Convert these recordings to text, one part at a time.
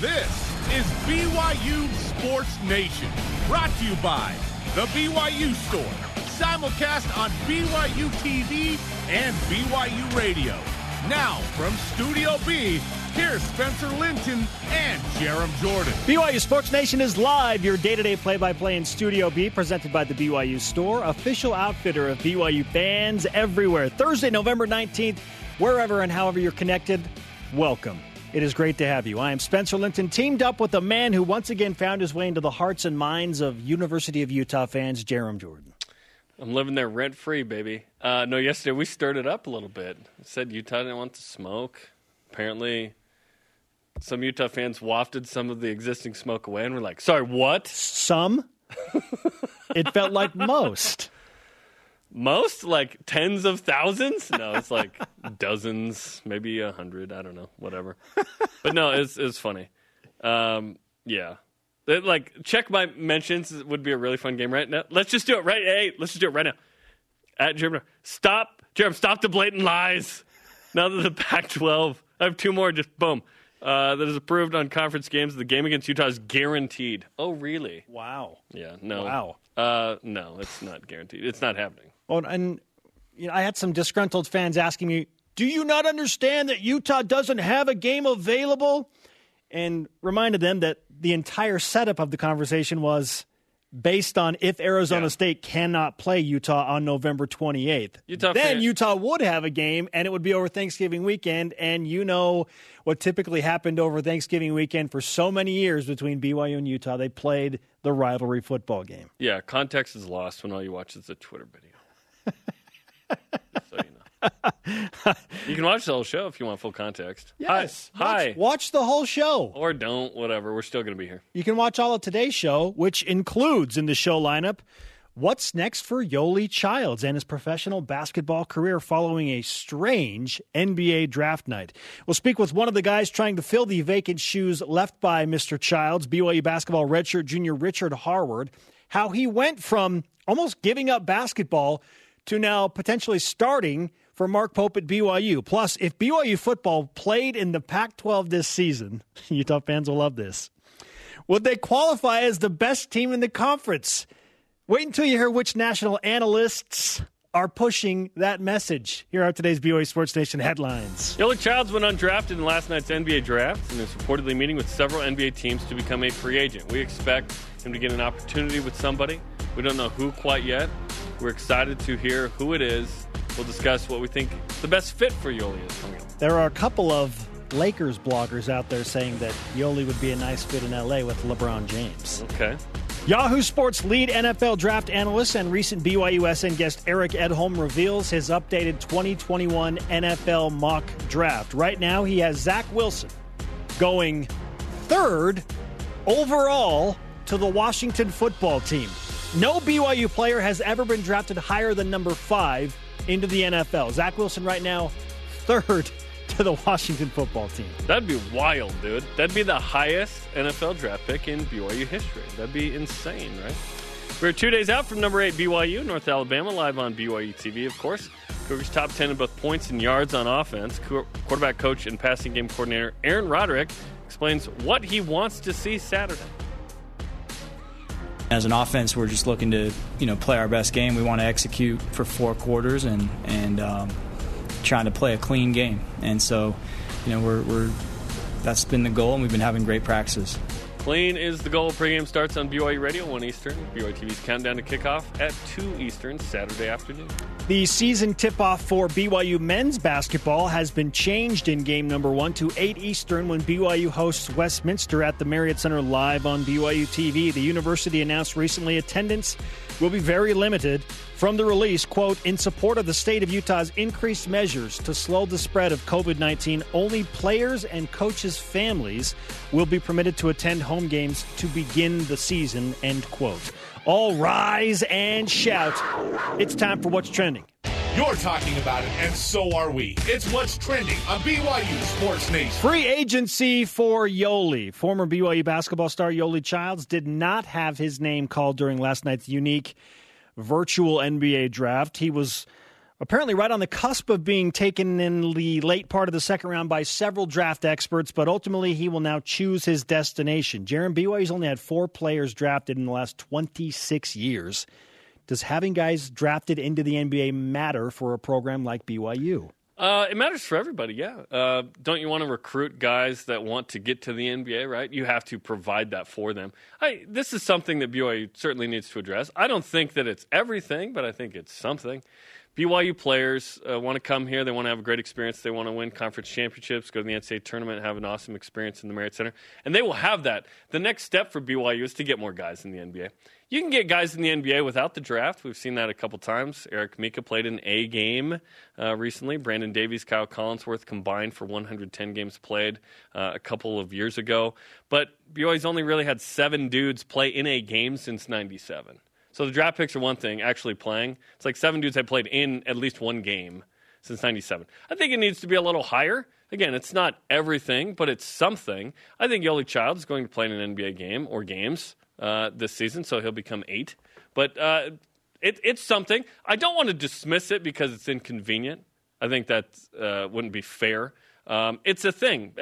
This is BYU Sports Nation, brought to you by the BYU Store, simulcast on BYU TV and BYU Radio. Now, from Studio B, here's Spencer Linton and Jarom Jordan. BYU Sports Nation is live, your day to day play by play in Studio B, presented by the BYU Store, official outfitter of BYU fans everywhere. Thursday, November 19th, wherever and however you're connected, welcome. It is great to have you. I am Spencer Linton, teamed up with a man who once again found his way into the hearts and minds of University of Utah fans, Jarom Jordan. I'm living there rent free, baby. Uh, no, yesterday we stirred it up a little bit. Said Utah didn't want to smoke. Apparently, some Utah fans wafted some of the existing smoke away, and we're like, "Sorry, what?" Some. it felt like most. Most like tens of thousands? No, it's like dozens, maybe a hundred. I don't know, whatever. But no, it's it's funny. Um, yeah, It, like check my mentions would be a really fun game right now. Let's just do it right. Hey, let's just do it right now. At Jeremy, stop, Jeremy, stop the blatant lies. Now that the Pac-12, I have two more. Just boom. Uh, that is approved on conference games. The game against Utah is guaranteed. Oh, really? Wow. Yeah. No. Wow. Uh, no, it's not guaranteed. It's not happening. Oh, and you know, I had some disgruntled fans asking me, "Do you not understand that Utah doesn't have a game available?" And reminded them that the entire setup of the conversation was based on if Arizona Yeah. State cannot play Utah on November 28th. Utah then fan- Utah would have a game and it would be over Thanksgiving weekend and you know what typically happened over Thanksgiving weekend for so many years between BYU and Utah they played the rivalry football game. Yeah, context is lost when all you watch is a Twitter video. so you know. You can watch the whole show if you want full context. Yes. Hi. Hi. Watch, watch the whole show. Or don't, whatever. We're still going to be here. You can watch all of today's show, which includes in the show lineup what's next for Yoeli Childs and his professional basketball career following a strange NBA draft night. We'll speak with one of the guys trying to fill the vacant shoes left by Mr. Childs, BYU basketball redshirt junior Richard Harward, how he went from almost giving up basketball to now potentially starting for Mark Pope at BYU. Plus, if BYU football played in the Pac 12 this season, Utah fans will love this. Would they qualify as the best team in the conference? Wait until you hear which national analysts are pushing that message. Here are today's BYU Sports Nation headlines. Yoeli Childs went undrafted in last night's NBA draft and is reportedly meeting with several NBA teams to become a free agent. We expect him to get an opportunity with somebody. We don't know who quite yet. We're excited to hear who it is. We'll discuss what we think the best fit for Yoeli is coming up. There are a couple of Lakers bloggers out there saying that Yoeli would be a nice fit in LA with LeBron James. Okay. Yahoo Sports lead NFL draft analyst and recent BYUSN guest Eric Edholm reveals his updated 2021 NFL mock draft. Right now, he has Zach Wilson going third overall to the Washington football team. No BYU player has ever been drafted higher than number five into the NFL. Zach Wilson, right now, third to the Washington football team. That'd be wild, dude. That'd be the highest NFL draft pick in BYU history. That'd be insane, right? We're two days out from number eight BYU, North Alabama, live on BYU TV, of course. Cougars top 10 in both points and yards on offense. Quarterback coach and passing game coordinator Aaron Roderick explains what he wants to see Saturday. As an offense, we're just looking to you know play our best game. We want to execute for four quarters and and um, trying to play a clean game. And so, you know, we're, we're that's been the goal, and we've been having great practices. Clean is the goal. Pregame starts on BYU Radio, 1 Eastern. BYU TV's countdown to kickoff at 2 Eastern, Saturday afternoon. The season tip off for BYU men's basketball has been changed in game number one to 8 Eastern when BYU hosts Westminster at the Marriott Center live on BYU TV. The university announced recently attendance will be very limited. From the release, quote, in support of the state of Utah's increased measures to slow the spread of COVID 19, only players and coaches' families will be permitted to attend home games to begin the season, end quote. All rise and shout. It's time for What's Trending. You're talking about it, and so are we. It's what's trending on BYU Sports Nation. Free agency for Yoeli. Former BYU basketball star Yoeli Childs did not have his name called during last night's unique virtual NBA draft. He was apparently right on the cusp of being taken in the late part of the second round by several draft experts, but ultimately he will now choose his destination. Jarom BYU's only had four players drafted in the last 26 years. Does having guys drafted into the NBA matter for a program like BYU? Uh, it matters for everybody, yeah. Uh, don't you want to recruit guys that want to get to the NBA, right? You have to provide that for them. I, this is something that BYU certainly needs to address. I don't think that it's everything, but I think it's something. BYU players uh, want to come here. They want to have a great experience. They want to win conference championships, go to the NCAA tournament, have an awesome experience in the Marriott Center. And they will have that. The next step for BYU is to get more guys in the NBA. You can get guys in the NBA without the draft. We've seen that a couple times. Eric Mika played an A game uh, recently. Brandon Davies, Kyle Collinsworth combined for 110 games played uh, a couple of years ago. But BYU's only really had seven dudes play in a game since 97. So the draft picks are one thing, actually playing. It's like seven dudes have played in at least one game since 97. I think it needs to be a little higher. Again, it's not everything, but it's something. I think Yoeli Child is going to play in an NBA game or games uh, this season, so he'll become eight. But uh, it, it's something. I don't want to dismiss it because it's inconvenient. I think that uh, wouldn't be fair. Um, it's a thing.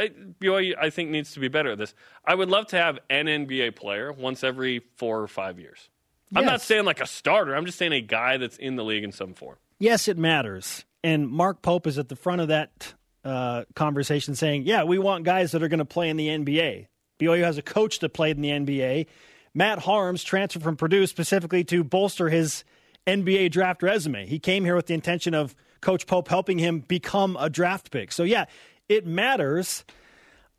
BYU, I think, needs to be better at this. I would love to have an NBA player once every four or five years. Yes. I'm not saying like a starter. I'm just saying a guy that's in the league in some form. Yes, it matters. And Mark Pope is at the front of that uh, conversation saying, yeah, we want guys that are going to play in the NBA. BYU has a coach that played in the NBA. Matt Haarms transferred from Purdue specifically to bolster his NBA draft resume. He came here with the intention of Coach Pope helping him become a draft pick. So, yeah, it matters.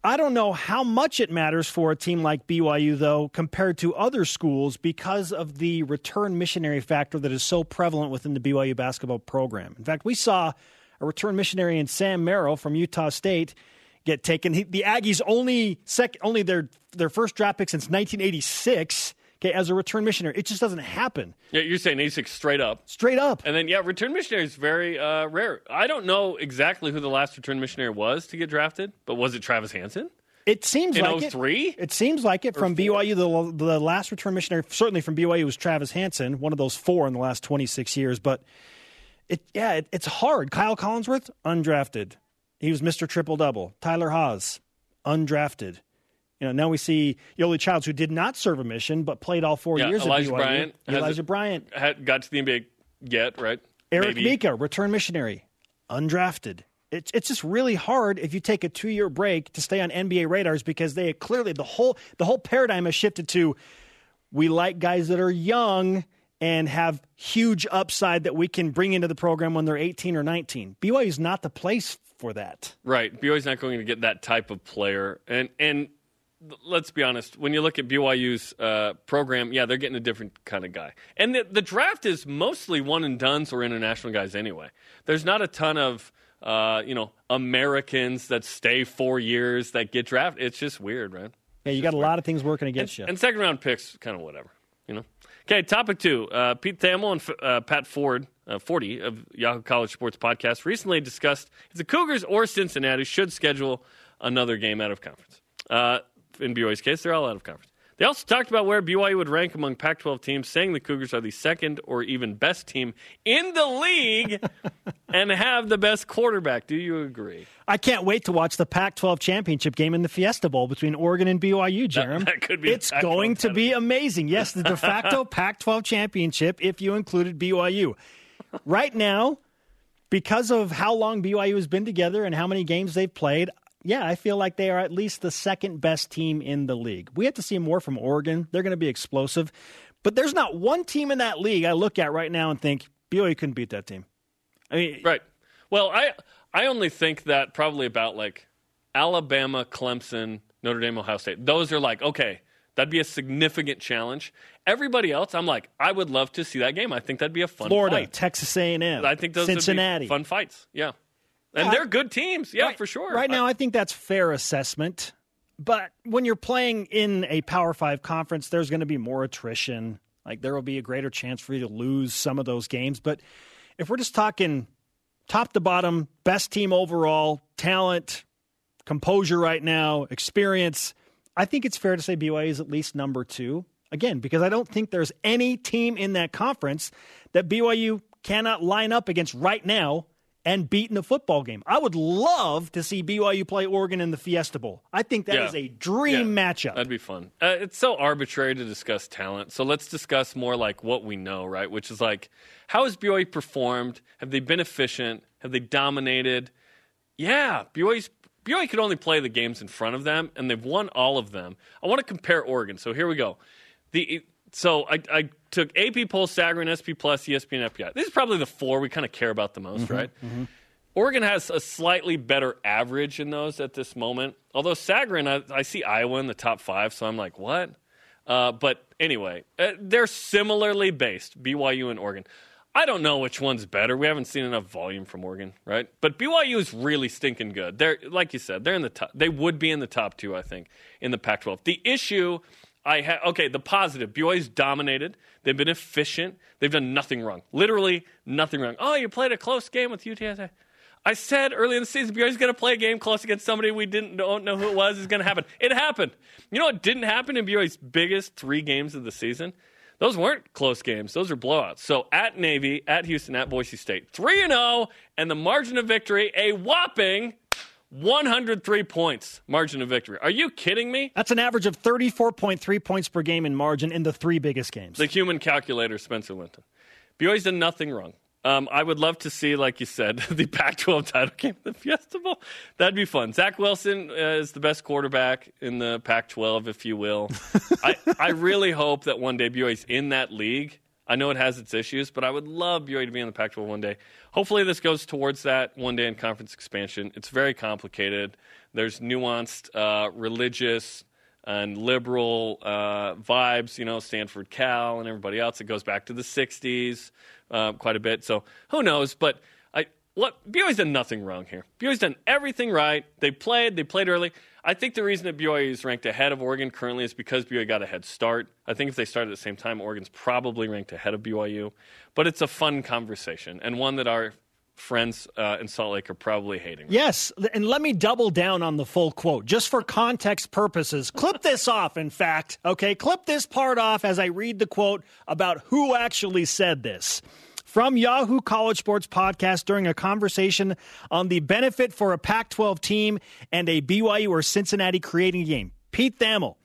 I don't know how much it matters for a team like BYU, though, compared to other schools because of the return missionary factor that is so prevalent within the BYU basketball program. In fact, we saw a return missionary in Sam Merrill from Utah State get taken. He, the Aggies only sec, only their their first draft pick since 1986 okay, as a return missionary. It just doesn't happen. Yeah, you're saying 86 straight up. Straight up. And then, yeah, return missionary is very uh, rare. I don't know exactly who the last return missionary was to get drafted, but was it Travis Hansen? It seems in like 03? it. It seems like it from BYU. The, the last return missionary, certainly from BYU, was Travis Hansen, one of those four in the last 26 years. But it, yeah, it, it's hard. Kyle Collinsworth, undrafted. He was Mr. Triple Double. Tyler Haws, undrafted. You know, now we see Yoeli Childs, who did not serve a mission but played all four yeah, years Elijah at BYU. Bryant Elijah Bryant had, got to the NBA yet, right? Eric Maybe. Mika, return missionary, undrafted. It's it's just really hard if you take a two year break to stay on NBA radars because they clearly the whole the whole paradigm has shifted to we like guys that are young and have huge upside that we can bring into the program when they're 18 or 19. BYU is not the place for that. Right. BYU's not going to get that type of player. And and let's be honest, when you look at BYU's uh, program, yeah, they're getting a different kind of guy. And the, the draft is mostly one and dones or international guys anyway. There's not a ton of uh, you know Americans that stay four years that get drafted. It's just weird, right? Yeah, you got a lot of things working against and, you. And second round picks, kind of whatever, you know. Okay, topic two. Uh, Pete Thamel and uh, Pat Forde, uh, 40 of Yahoo College Sports Podcast, recently discussed if the Cougars or Cincinnati should schedule another game out of conference. Uh, in BYU's case, they're all out of conference. They also talked about where BYU would rank among Pac 12 teams, saying the Cougars are the second or even best team in the league and have the best quarterback. Do you agree? I can't wait to watch the Pac 12 championship game in the Fiesta Bowl between Oregon and BYU, Jarom. That, that could be it's going to be amazing. Yes, the de facto Pac 12 championship if you included BYU. Right now, because of how long BYU has been together and how many games they've played, yeah, I feel like they are at least the second best team in the league. We have to see more from Oregon. They're going to be explosive. But there's not one team in that league I look at right now and think BYU couldn't beat that team. I mean, right. Well, I I only think that probably about like Alabama, Clemson, Notre Dame, Ohio State. Those are like okay, that'd be a significant challenge. Everybody else, I'm like, I would love to see that game. I think that'd be a fun. Florida, fight. Texas A&M, I think those Cincinnati, fun fights. Yeah. And they're good teams. Yeah, right, for sure. Right now, I think that's fair assessment. But when you're playing in a Power Five conference, there's going to be more attrition. Like there will be a greater chance for you to lose some of those games. But if we're just talking top to bottom, best team overall, talent, composure right now, experience, I think it's fair to say BYU is at least number two. Again, because I don't think there's any team in that conference that BYU cannot line up against right now and beat in a football game. I would love to see BYU play Oregon in the Fiesta Bowl. I think that Yeah. is a dream Yeah, matchup. That'd be fun. Uh, it's so arbitrary to discuss talent. So let's discuss more like what we know, right? Which is like, how has BYU performed? Have they been efficient? Have they dominated? Yeah, BYU's, BYU could only play the games in front of them, and they've won all of them. I want to compare Oregon. So here we go. The so I, I took AP Poll, Sagarin, SP Plus, ESPN, FPI. This is probably the four we kind of care about the most, right? Oregon has a slightly better average in those at this moment. Although Sagarin, I, I see Iowa in the top five, so I'm like, what? Uh, but anyway, uh, they're similarly based, BYU and Oregon. I don't know which one's better. We haven't seen enough volume from Oregon, right? But BYU is really stinking good. They're like you said, they're in the top. They would be in the top two, I think, in the Pac-12. The issue I have, okay, the positive, BYU's dominated. They've been efficient. They've done nothing wrong. Literally nothing wrong. Oh, you played a close game with UTSA. I said early in the season, BYU's going to play a game close against somebody we didn't don't know who it was is going to happen. It happened. You know what didn't happen in BYU's biggest three games of the season? Those weren't close games. Those are blowouts. So at Navy, at Houston, at Boise State, three and zero, and the margin of victory a whopping 103 points. Margin of victory. Are you kidding me? That's an average of 34.3 points per game in margin in the three biggest games. The human calculator, Spencer Linton. BYU's done nothing wrong. Um, I would love to see, like you said, the Pac-12 title game, the Fiesta Bowl. That'd be fun. Zach Wilson uh, is the best quarterback in the Pac-12, if you will. I, I really hope that one day BYU's in that league. I know it has its issues, but I would love BYU to be in the Pac-12 one day. Hopefully, this goes towards that one day in conference expansion. It's very complicated. There's nuanced, uh, religious, and liberal uh, vibes, you know, Stanford Cal and everybody else. It goes back to the 60s uh, quite a bit. So who knows? But I, what BYU's done nothing wrong here. BYU's done everything right. They played. They played early. I think the reason that BYU is ranked ahead of Oregon currently is because BYU got a head start. I think if they started at the same time, Oregon's probably ranked ahead of BYU. But it's a fun conversation and one that our friends uh, in Salt Lake are probably hating. Yes, and let me double down on the full quote just for context purposes. Clip this off, in fact. Okay, clip this part off as I read the quote about who actually said this. From Yahoo College Sports Podcast during a conversation on the benefit for a Pac 12 team and a BYU or Cincinnati creating game. Pete Thamel.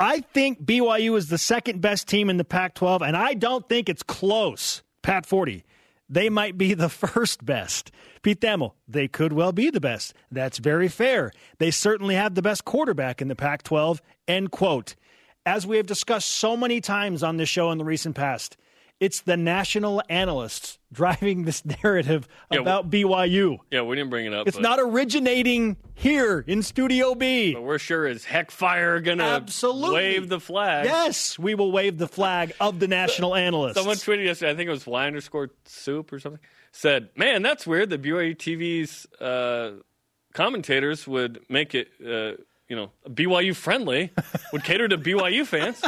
I think BYU is the second best team in the Pac 12, and I don't think it's close. Pat 40 they might be the first best. Pete Thamel, they could well be the best. That's very fair. They certainly have the best quarterback in the Pac 12. End quote. As we have discussed so many times on this show in the recent past, it's the national analysts driving this narrative Yeah, about BYU. Yeah, we didn't bring it up. It's not originating here in Studio B. But we're sure as heck fire gonna Absolutely. wave the flag. Yes, we will wave the flag of the national analysts. Someone tweeted yesterday, I think it was fly underscore soup or something, said, Man, that's weird The BYU TV's uh, commentators would make it, uh, you know, BYU friendly, would cater to BYU fans.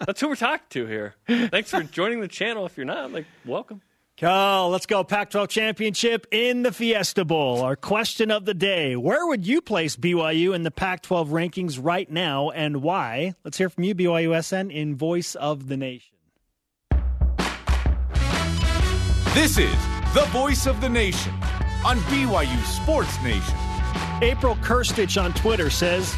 That's who we're talking to here. Thanks for joining the channel. If you're not, like, welcome. Oh, let's go. Pac 12 championship in the Fiesta Bowl. Our question of the day Where would you place BYU in the Pac 12 rankings right now and why? Let's hear from you, BYUSN, in Voice of the Nation. This is the voice of the nation on BYU Sports Nation. April Kirstich on Twitter says,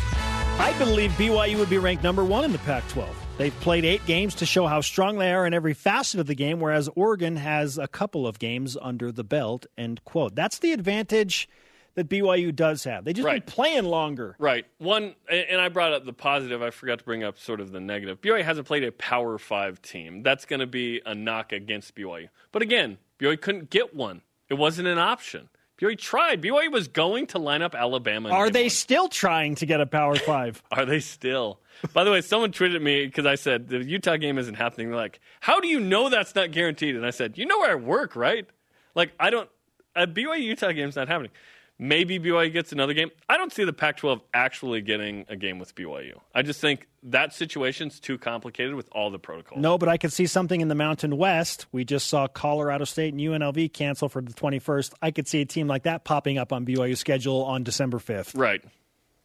I believe BYU would be ranked number one in the Pac 12. They've played eight games to show how strong they are in every facet of the game, whereas Oregon has a couple of games under the belt. End quote. That's the advantage that BYU does have. They just Right. been playing longer. Right. One, and and I brought up the positive. I forgot to bring up sort of the negative. BYU hasn't played a Power Five team. That's going to be a knock against BYU. But again, BYU couldn't get one. It wasn't an option. BYU tried. BYU was going to line up Alabama. Are they still trying to get a Power Five? Are they still? By the way, someone tweeted me because I said the Utah game isn't happening. They're like, "How do you know that's not guaranteed?" And I said, "You know where I work, right? Like, I don't. A BYU Utah game's not happening. Maybe BYU gets another game. I don't see the Pac-12 actually getting a game with BYU. I just think that situation's too complicated with all the protocols. no, but I could see something in the Mountain West. We just saw Colorado State and UNLV cancel for the 21st. I could see a team like that popping up on BYU's schedule on December 5th. Right.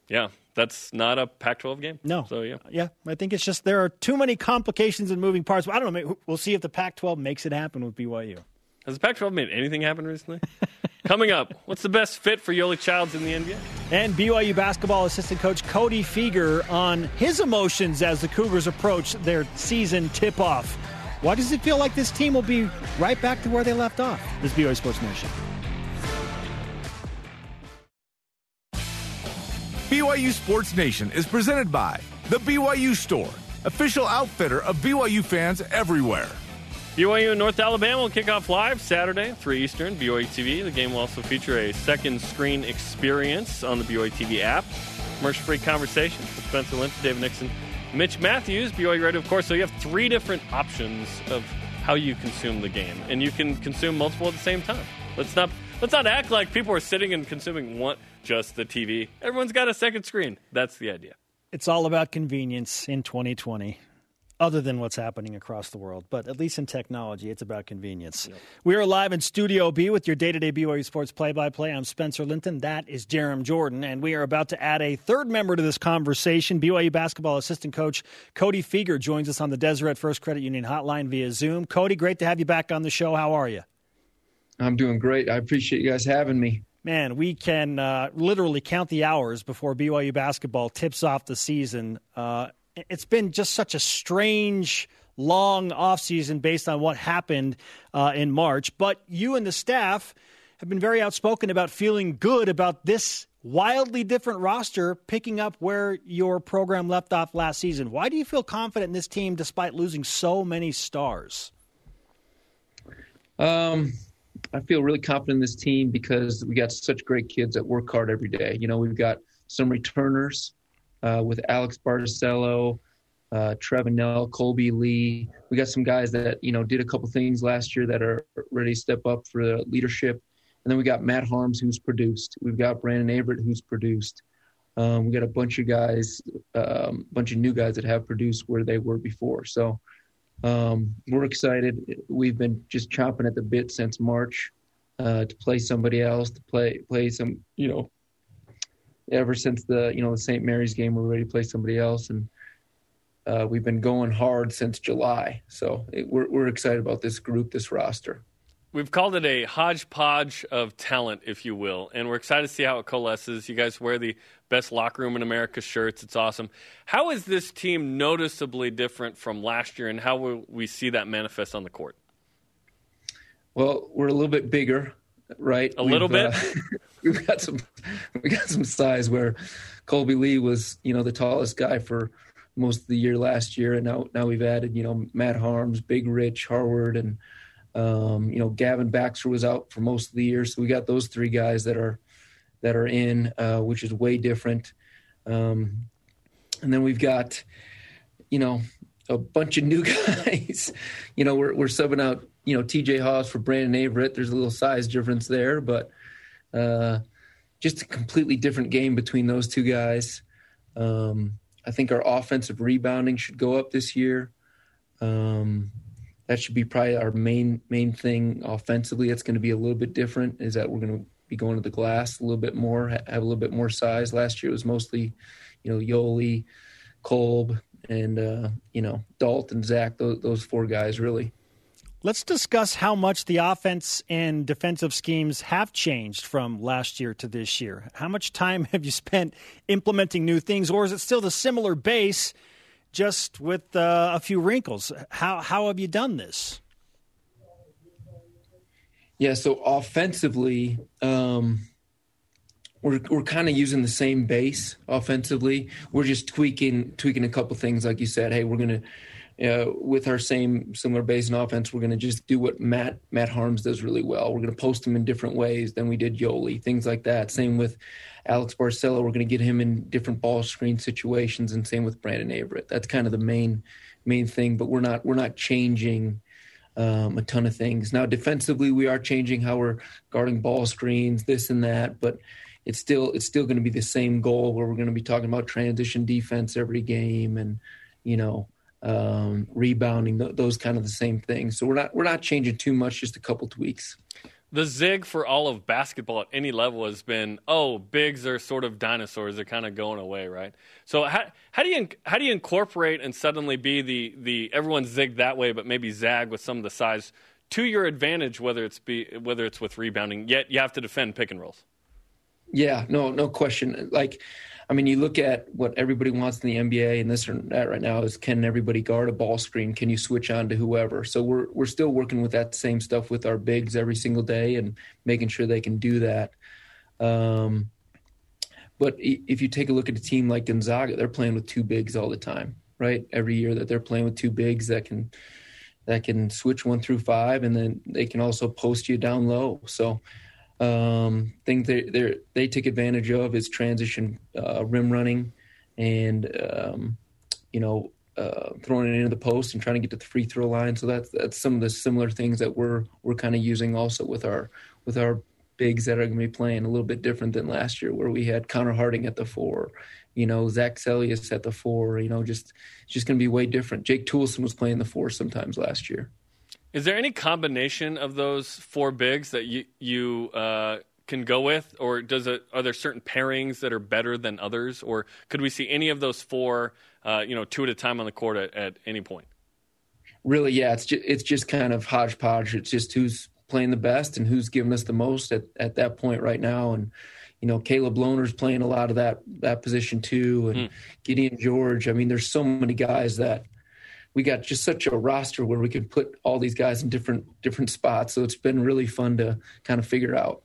Yeah. that's not a Pac-12 game. No. So yeah, yeah. I think it's just there are too many complications and moving parts. I don't know. We'll see if the Pac-12 makes it happen with BYU. Has the Pac-12 made anything happen recently? Coming up, what's the best fit for Yoeli Childs in the NBA? And BYU basketball assistant coach Cody Fueger on his emotions as the Cougars approach their season tip-off. Why does it feel like this team will be right back to where they left off? This is BYU Sports Nation. BYU Sports Nation is presented by The BYU Store, official outfitter of BYU fans everywhere. BYU and North Alabama will kick off live Saturday, 3 Eastern, BYU TV. The game will also feature a second screen experience on the BYU TV app. Commercial free conversations with Spencer Lynch, David Nixon, Mitch Matthews, BYU Radio, of course. So you have three different options of how you consume the game, and you can consume multiple at the same time. Let's not let's not act like people are sitting and consuming one just the TV. Everyone's got a second screen. That's the idea. It's all about convenience in 2020 other than what's happening across the world. But at least in technology, it's about convenience. Yep. We are live in Studio B with your day to day BYU Sports play by play. I'm Spencer Linton. That is Jarom Jordan. And we are about to add a third member to this conversation. BYU basketball assistant coach Cody Fueger joins us on the Deseret First Credit Union hotline via Zoom. Cody, great to have you back on the show. How are you? I'm doing great. I appreciate you guys having me man, we can uh, literally count the hours before BYU basketball tips off the season. Uh, it's been just such a strange long offseason based on what happened uh, in March. But you and the staff have been very outspoken about feeling good about this wildly different roster picking up where your program left off last season. Why do you feel confident in this team despite losing so many stars? Um, I feel really confident in this team because we got such great kids that work hard every day. You know, we've got some returners uh, with Alex Barcello, uh, Trevin Knell, Kolby Lee. We got some guys that you know did a couple things last year that are ready to step up for the leadership. And then we got Matt Haarms who's produced. We've got Brandon Averette who's produced. Um, we got a bunch of guys, a um, bunch of new guys that have produced where they were before. So um, we're excited. We've been just chomping at the bit since March uh, to play somebody else, to play play some you know ever since the you know the St. Mary's game, we're ready to play somebody else, and uh, we've been going hard since July. So it, we're we're excited about this group, this roster. We've called it a hodgepodge of talent, if you will, and we're excited to see how it coalesces. You guys wear the best locker room in America shirts. It's awesome. How is this team noticeably different from last year, and how will we see that manifest on the court? Well, we're a little bit bigger, right? A little bit. Uh, we've got some we got some size where Kolby Lee was you know the tallest guy for most of the year last year, and now now we've added you know Matt Haarms, Big Rich, Harward, and um, you know Gavin Baxter was out for most of the year, so we got those three guys that are that are in, uh, which is way different. Um, and then we've got you know a bunch of new guys. you know we're we're subbing out you know T.J. Haws for Brandon Averette. There's a little size difference there, but uh, just a completely different game between those two guys. Um, I think our offensive rebounding should go up this year. Um, that should be probably our main main thing offensively. It's going to be a little bit different. Is that we're going to be going to the glass a little bit more, have a little bit more size. Last year it was mostly, you know, Yoeli, Kolb, and uh, you know Dalton, Zach. Those, those four guys really. Let's discuss how much the offense and defensive schemes have changed from last year to this year. How much time have you spent implementing new things, or is it still the similar base, just with uh, a few wrinkles? How how have you done this? Yeah, so offensively, um, we're we're kind of using the same base offensively. We're just tweaking tweaking a couple things, like you said. Hey, we're gonna uh, with our same similar base and offense, we're going to just do what Matt Matt Haarms does really well. We're going to post him in different ways than we did Yoeli, things like that. Same with Alex Barcello. We're going to get him in different ball screen situations, and same with Brandon Averette. That's kind of the main main thing. But we're not we're not changing um, a ton of things now. Defensively, we are changing how we're guarding ball screens, this and that, but. It's still it's still going to be the same goal where we're going to be talking about transition defense every game and you know um, rebounding, th- those kind of the same things. So we're not we're not changing too much, just a couple tweaks. the zig for all of basketball at any level has been oh bigs are sort of dinosaurs they're kind of going away right so how, how do you how do you incorporate and suddenly be the the everyone zig that way but maybe zag with some of the size to your advantage whether it's be whether it's with rebounding yet you have to defend pick and rolls yeah no no question like I mean, you look at what everybody wants in the NBA and this or that right now is can everybody guard a ball screen? Can you switch on to whoever? So we're we're still working with that same stuff with our bigs every single day and making sure they can do that. Um, but if you take a look at a team like Gonzaga, they're playing with two bigs all the time, right? Every year that they're playing with two bigs that can that can switch one through five, and then they can also post you down low. So um, thing they they they take advantage of is transition uh, rim running, and um, you know uh, throwing it into the post and trying to get to the free throw line. So that's that's some of the similar things that we're we're kind of using also with our with our bigs that are going to be playing a little bit different than last year, where we had Connor Harding at the four, you know Zach Seljaas at the four. You know, just it's just going to be way different. Jake Toolson was playing the four sometimes last year. Is there any combination of those four bigs that you you uh, can go with, or does it? Are there certain pairings that are better than others, or could we see any of those four, uh, you know, two at a time on the court at, at any point? Really, yeah, it's just, it's just kind of hodgepodge. It's just who's playing the best and who's giving us the most at, at that point right now, and you know, Caleb Lohner's playing a lot of that that position too, and mm. Gideon George. I mean, there's so many guys that we got just such a roster where we could put all these guys in different different spots. So it's been really fun to kind of figure out.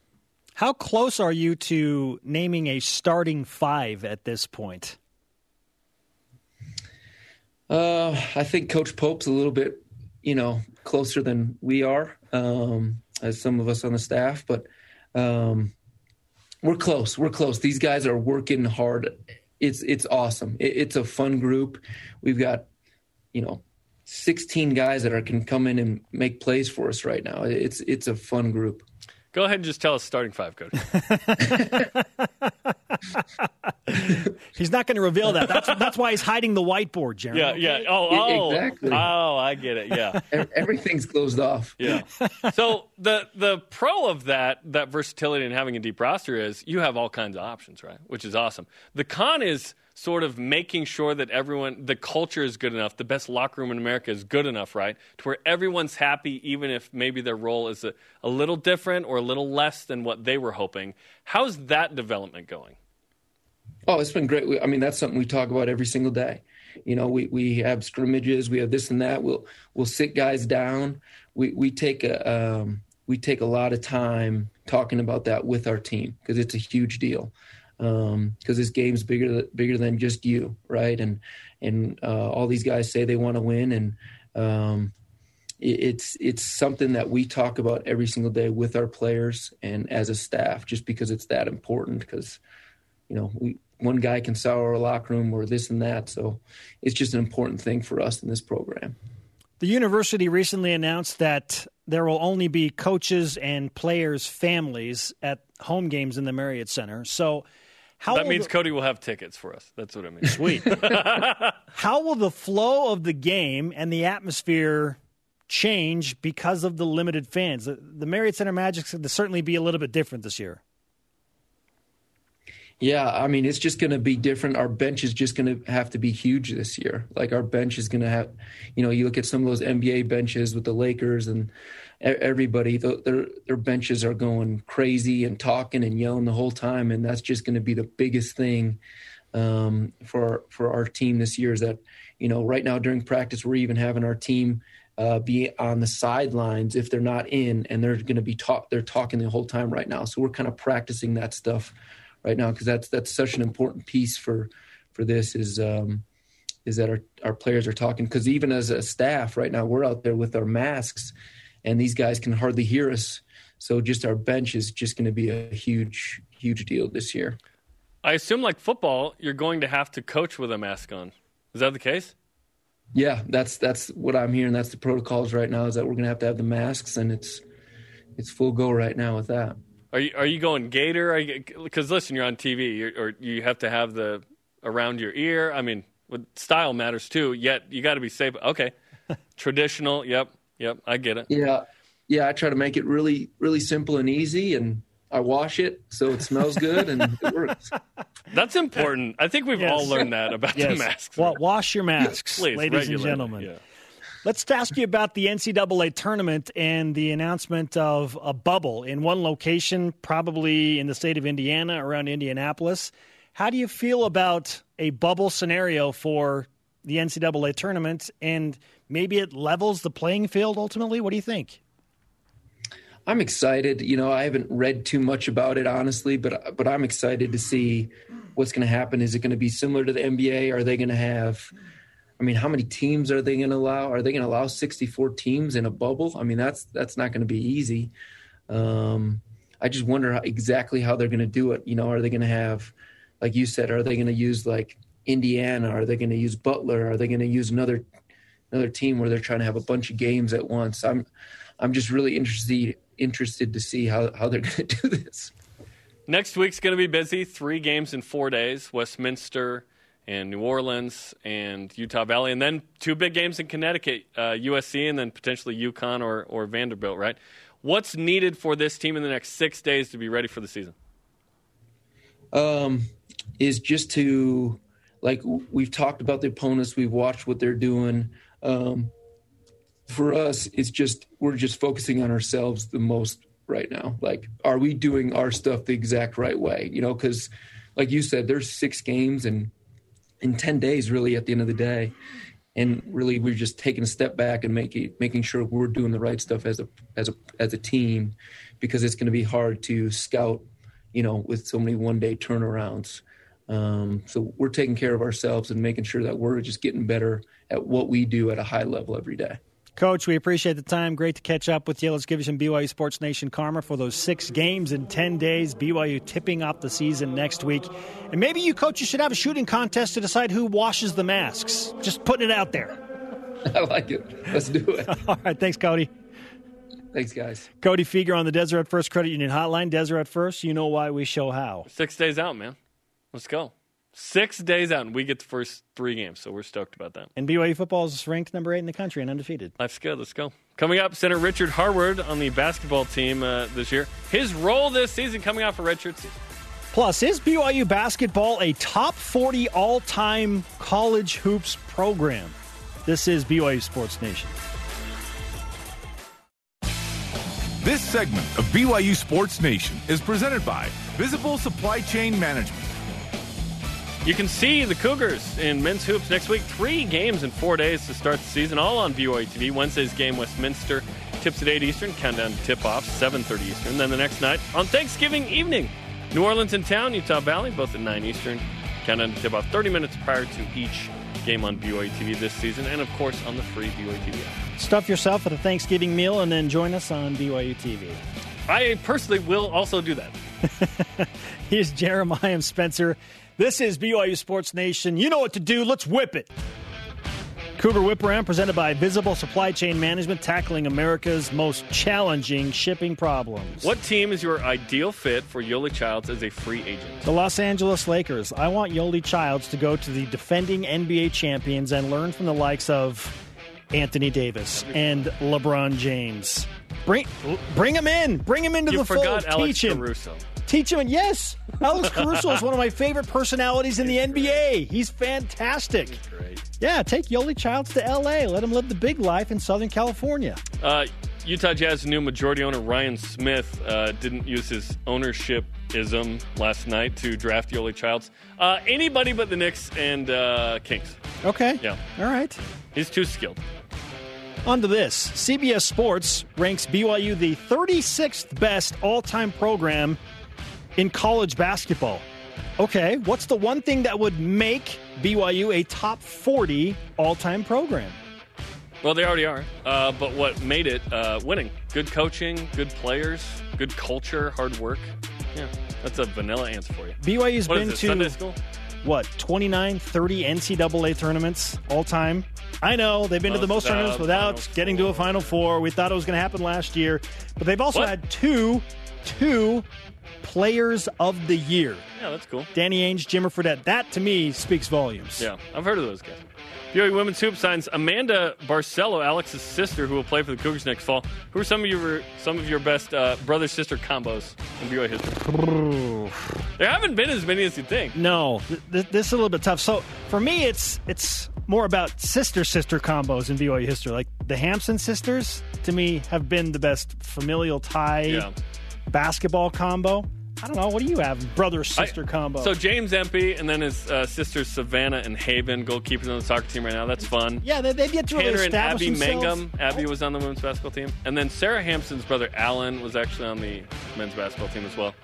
How close are you to naming a starting five at this point? Uh, I think Coach Pope's a little bit, you know, closer than we are, um, as some of us on the staff, but um, we're close. We're close. These guys are working hard. It's it's awesome. It, it's a fun group. We've got you know 16 guys that are can come in and make plays for us right now. It's it's a fun group. Go ahead and just tell us starting five, coach. he's not going to reveal that. That's that's why he's hiding the whiteboard, Jeremy. Yeah, yeah. Oh, oh, exactly. Oh, I get it. Yeah. Everything's closed off. Yeah. So the the pro of that that versatility and having a deep roster is you have all kinds of options, right? Which is awesome. The con is sort of making sure that everyone, the culture is good enough, the best locker room in America is good enough, right? To where everyone's happy, even if maybe their role is a, a little different or a little less than what they were hoping. How's that development going? Oh, it's been great. I mean, that's something we talk about every single day. You know, we, we have scrimmages, we have this and that. We'll we'll sit guys down. We we take a um, we take a lot of time talking about that with our team because it's a huge deal because um, this game's bigger bigger than just you, right? And and uh, all these guys say they want to win, and um, it, it's it's something that we talk about every single day with our players and as a staff, just because it's that important. Because you know, we one guy can sour a locker room or this and that, so it's just an important thing for us in this program. The university recently announced that there will only be coaches and players' families at home games in the Marriott Center. So how that means the, Cody will have tickets for us. That's what it means. Sweet. How will the flow of the game and the atmosphere change because of the limited fans? The, the Marriott Center Magic will certainly be a little bit different this year. Yeah, I mean, it's just going to be different. Our bench is just going to have to be huge this year. Like our bench is going to have, you know, you look at some of those NBA benches with the Lakers and everybody their their benches are going crazy and talking and yelling the whole time and that's just going to be the biggest thing um, for for our team this year is that you know right now during practice we're even having our team uh, be on the sidelines if they're not in and they're going to be talk they're talking the whole time right now so we're kind of practicing that stuff right now because that's that's such an important piece for for this is um, is that our, our players are talking because even as a staff right now we're out there with our masks and these guys can hardly hear us. So just our bench is just going to be a huge, huge deal this year. I assume, like football, you're going to have to coach with a mask on. Is that the case? Yeah, that's that's what I'm hearing. That's the protocols right now. Is that we're going to have to have the masks, and it's it's full go right now with that. Are you are you going gator? Because listen, you're on TV, you're, or you have to have the around your ear. I mean, style matters too. Yet you got to be safe. Okay, traditional. Yep, Yep, I get it. Yeah, yeah, I try to make it really, really simple and easy, and I wash it so it smells good and it works. That's important. I think we've Yes. all learned that about Yes. the masks. Well, wash your masks, Please, ladies and gentlemen. Yeah. Let's ask you about the NCAA tournament and the announcement of a bubble in one location, probably in the state of Indiana, around Indianapolis. How do you feel about a bubble scenario for the NCAA tournament? And maybe it levels the playing field ultimately? What do you think? I'm excited. You know, I haven't read too much about it honestly, but but I'm excited to see what's going to happen. Is it going to be similar to the NBA? Are they going to have? I mean, how many teams are they going to allow? Are they going to allow 64 teams in a bubble? I mean, that's that's not going to be easy. Um, I just wonder how, exactly how they're going to do it. You know, are they going to have, like you said, are they going to use like Indiana? Are they going to use Butler? Are they going to use another another team where they're trying to have a bunch of games at once? I'm I'm just really interested interested to see how, how they're going to do this. Next week's going to be busy. Three games in four days Westminster and New Orleans and Utah Valley. And then two big games in Connecticut uh, USC and then potentially UConn or, or Vanderbilt, right? What's needed for this team in the next six days to be ready for the season? Um, is just to like we've talked about the opponents, we've watched what they're doing. Um, for us, it's just we're just focusing on ourselves the most right now. Like, are we doing our stuff the exact right way? You know, because like you said, there's six games and in ten days, really, at the end of the day, and really we're just taking a step back and making making sure we're doing the right stuff as a as a as a team, because it's going to be hard to scout, you know, with so many one day turnarounds. Um, so we're taking care of ourselves and making sure that we're just getting better at what we do at a high level every day. Coach, we appreciate the time. Great to catch up with you. Let's give you some BYU Sports Nation karma for those six games in 10 days. BYU tipping off the season next week. And maybe you coaches should have a shooting contest to decide who washes the masks. Just putting it out there. I like it. Let's do it. All right. Thanks, Cody. Thanks, guys. Cody Fueger on the Deseret First Credit Union Hotline. Deseret First, you know why we show how. Six days out, man. Let's go. Six days out, and we get the first three games, so we're stoked about that. And BYU football is ranked number eight in the country and undefeated. Life's good. Let's go. Coming up, Center Richard Harward on the basketball team uh, this year. His role this season coming out for redshirt season. Plus, is BYU basketball a top 40 all time college hoops program? This is BYU Sports Nation. This segment of BYU Sports Nation is presented by Visible Supply Chain Management. You can see the Cougars in men's hoops next week. Three games in four days to start the season, all on BYU TV. Wednesday's game, Westminster, tips at 8 Eastern, countdown to tip-off, 7.30 Eastern. Then the next night, on Thanksgiving evening, New Orleans in town, Utah Valley, both at 9 Eastern, countdown to tip-off 30 minutes prior to each game on BYU TV this season, and of course on the free BYU TV app. Stuff yourself at a Thanksgiving meal and then join us on BYU TV. I personally will also do that. Here's Jeremiah Spencer. This is BYU Sports Nation. You know what to do. Let's whip it. Cougar Whip Around presented by Visible Supply Chain Management, tackling America's most challenging shipping problems. What team is your ideal fit for Yoeli Childs as a free agent? The Los Angeles Lakers. I want Yoeli Childs to go to the defending NBA champions and learn from the likes of Anthony Davis and LeBron James. Bring bring him in. Bring him into You the forgot fold. Alex Teach him. Caruso. Teach him. And yes, Alex Caruso is one of my favorite personalities in the NBA. He's fantastic. Great. Yeah, take Yoeli Childs to LA. Let him live the big life in Southern California. Uh, Utah Jazz new majority owner Ryan Smith uh, didn't use his ownership ism last night to draft Yoeli Childs. Uh, anybody but the Knicks and uh, Kings. Okay. Yeah. All right. He's too skilled. On to this. CBS Sports ranks BYU the 36th best all time program in college basketball. Okay, what's the one thing that would make BYU a top 40 all time program? Well, they already are. Uh, but what made it uh, winning? Good coaching, good players, good culture, hard work. Yeah, that's a vanilla answer for you. BYU's What been to Sunday school? what 29 30 ncaa tournaments all time i know they've been to the most Most, tournaments without getting to a final four we thought it was going to happen last year but they've also What? had two two players of the year Yeah, that's cool. danny ainge jimmer fredette that to me speaks volumes Yeah, I've heard of those guys. BYU women's hoop signs Amanda Barcello, Alex's sister, who will play for the Cougars next fall. Who are some of your some of your best uh, brother sister combos in BYU history? there haven't been as many as you think. No, th- th- this is a little bit tough. So for me, it's it's more about sister sister combos in BYU history. Like the Hampson sisters, to me, have been the best familial tie Yeah. basketball combo. I don't know. What do you have? Brother sister I- combo. So James Empey and then his uh, sisters Savannah and Haven, goalkeepers on the soccer team right now. That's fun. yeah, they, they've yet to really Tanner and Abby themselves. Mangum. Abby was on the women's basketball team. And then Sarah Hampson's brother Alan was actually on the men's basketball team as well.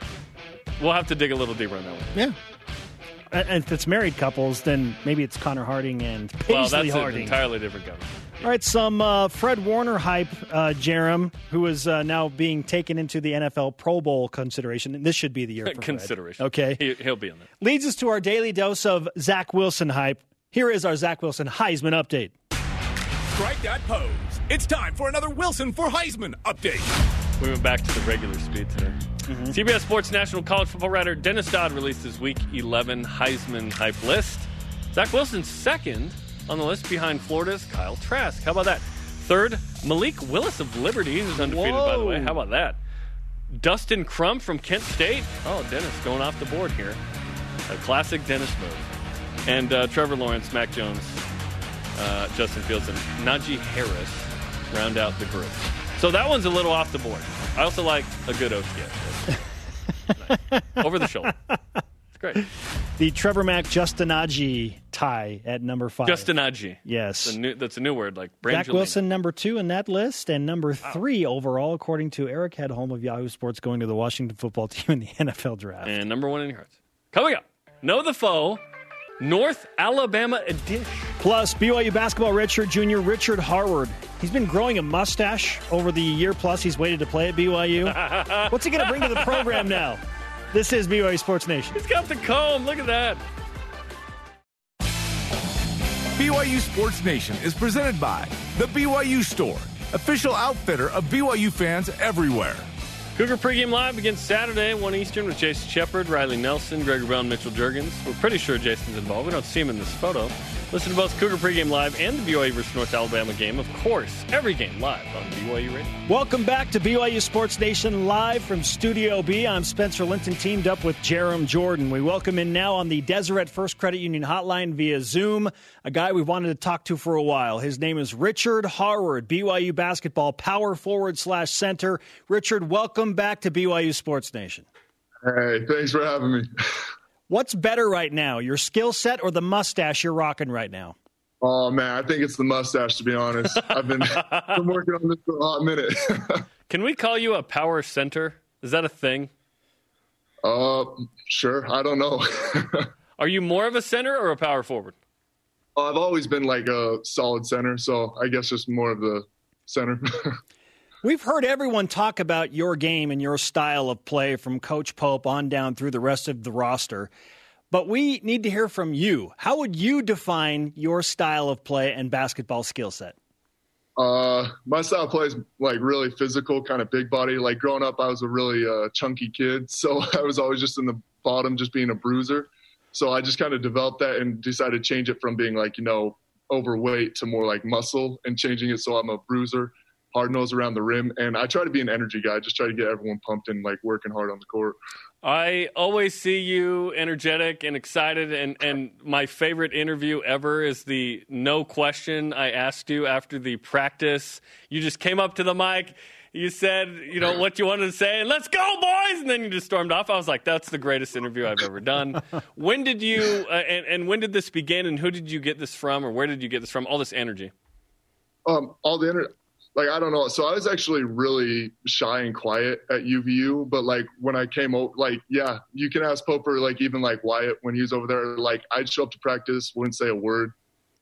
We'll have to dig a little deeper on that one. Yeah. And and if it's married couples, then maybe it's Connor Harding and Paisley Well, that's an Harding. entirely different guy. All right, some uh, Fred Warner hype, uh, Jerem, who is uh, now being taken into the NFL Pro Bowl consideration. And this should be the year for Fred. Consideration. Okay. He, he'll be in there. Leads us to our daily dose of Zach Wilson hype. Here is our Zach Wilson Heisman update. Strike that pose. It's time for another Wilson for Heisman update. We went back to the regular speed today. CBS Sports national college football writer Dennis Dodd released his Week 11 Heisman hype list. Zach Wilson's second on the list behind Florida's Kyle Trask. How about that? Third, Malik Willis of Liberty, who's undefeated, by the way. How about that? Dustin Crum from Kent State. Oh, Dennis going off the board here. A classic Dennis move. And uh, Trevor Lawrence, Mac Jones, uh, Justin Fields, and Najee Harris round out the group. So that one's a little off the board. I also like a good OTS. Nice. Over the shoulder. It's great. The Trevor Mac Justin Justinaji tie at number five. Justin Najee. Yes. That's a new, that's a new word, like Zach Wilson, number two in that list, and number three overall, according to Eric Edholm of Yahoo Sports, going to the Washington football team in the NFL draft. And number one in your hearts. Coming up, Know the Foe, North Alabama edition. Plus, BYU basketball redshirt junior Richard Harward. He's been growing a mustache over the year plus he's waited to play at BYU. What's he going to bring to the program now? This is BYU Sports Nation. He's got the comb. Look at that. BYU Sports Nation is presented by The BYU Store, official outfitter of BYU fans everywhere. Cougar pregame live begins Saturday, 1 Eastern, with Jason Shepard, Riley Nelson, Gregory Brown, Mitchell Juergens. We're pretty sure Jason's involved. We don't see him in this photo. Listen to both Cougar pregame live and the BYU versus North Alabama game, of course, every game live on BYU Radio. Welcome back to BYU Sports Nation live from Studio B. I'm Spencer Linton, teamed up with Jerem Jordan. We welcome in now on the Deseret First Credit Union hotline via Zoom a guy we've wanted to talk to for a while. His name is Richard Harward, BYU basketball power forward slash center. Richard, welcome back to BYU Sports Nation. Hey, thanks for having me. What's better right now, your skill set or the mustache you're rocking right now? Oh man, I think it's the mustache to be honest. I've been, been working on this for a hot minute. Can we call you a power center? Is that a thing? uh, sure. I don't know. Are you more of a center or a power forward? I've always been like a solid center, so I guess just more of the center. We've heard everyone talk about your game and your style of play from Coach Pope on down through the rest of the roster. But we need to hear from you. How would you define your style of play and basketball skill set? uh, my style of play is like really physical, kind of big body. Like growing up, I was a really uh, chunky kid, so I was always just in the bottom, just being a bruiser. So I just kind of developed that and decided to change it from being like you know overweight to more like muscle, and changing it so I'm a bruiser, hard nose around the rim, and I try to be an energy guy. Just try to get everyone pumped and like working hard on the court. I always see you energetic and excited, and, and my favorite interview ever is the no question I asked you after the practice. You just came up to the mic, you said, you know, what you wanted to say, and let's go, boys! And then you just stormed off. I was like, that's the greatest interview I've ever done. when did you, uh, and, and when did this begin, and who did you get this from, or where did you get this from? All this energy. Um, all the inter- like I don't know. So I was actually really shy and quiet at UVU, but like when I came over, like yeah, you can ask Poper, like even like Wyatt when he was over there. Like I'd show up to practice, wouldn't say a word,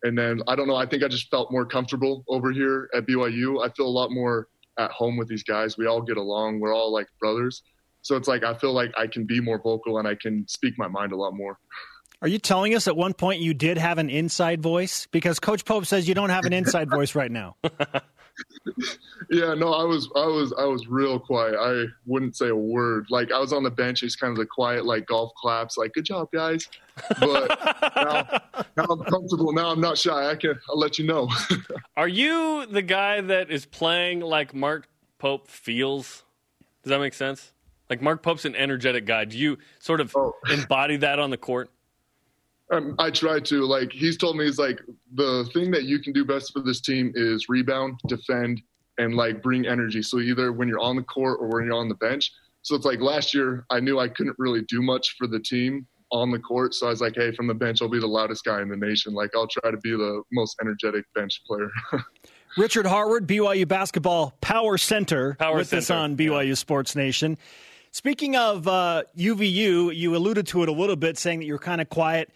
and then I don't know. I think I just felt more comfortable over here at BYU. I feel a lot more at home with these guys. We all get along. We're all like brothers. So it's like I feel like I can be more vocal and I can speak my mind a lot more. Are you telling us at one point you did have an inside voice? Because Coach Pope says you don't have an inside voice right now. yeah, no, I was, I was, I was real quiet. I wouldn't say a word. Like I was on the bench, just kind of the quiet, like golf claps, like "Good job, guys." But now, now I'm comfortable. Now I'm not shy. I can, I'll let you know. Are you the guy that is playing like Mark Pope feels? Does that make sense? Like Mark Pope's an energetic guy. Do you sort of Oh. embody that on the court? Um, I try to. Like he's told me, he's like the thing that you can do best for this team is rebound, defend, and like bring energy. So either when you're on the court or when you're on the bench. So it's like last year, I knew I couldn't really do much for the team on the court. So I was like, hey, from the bench, I'll be the loudest guy in the nation. Like I'll try to be the most energetic bench player. Richard Harward, BYU basketball power center, Power with us on BYU Sports Nation. Speaking of uh, UVU, you alluded to it a little bit, saying that you're kind of quiet.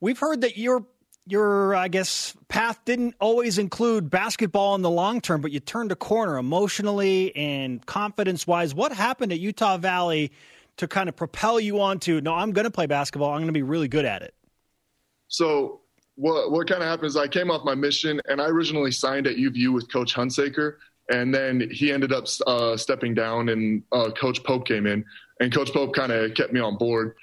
We've heard that your your I guess path didn't always include basketball in the long term, but you turned a corner emotionally and confidence wise. What happened at Utah Valley to kind of propel you on to no, I'm going to play basketball. I'm going to be really good at it. So what what kind of happened is I came off my mission and I originally signed at UVU with Coach Hunsaker, and then he ended up uh, stepping down, and uh, Coach Pope came in, and Coach Pope kind of kept me on board.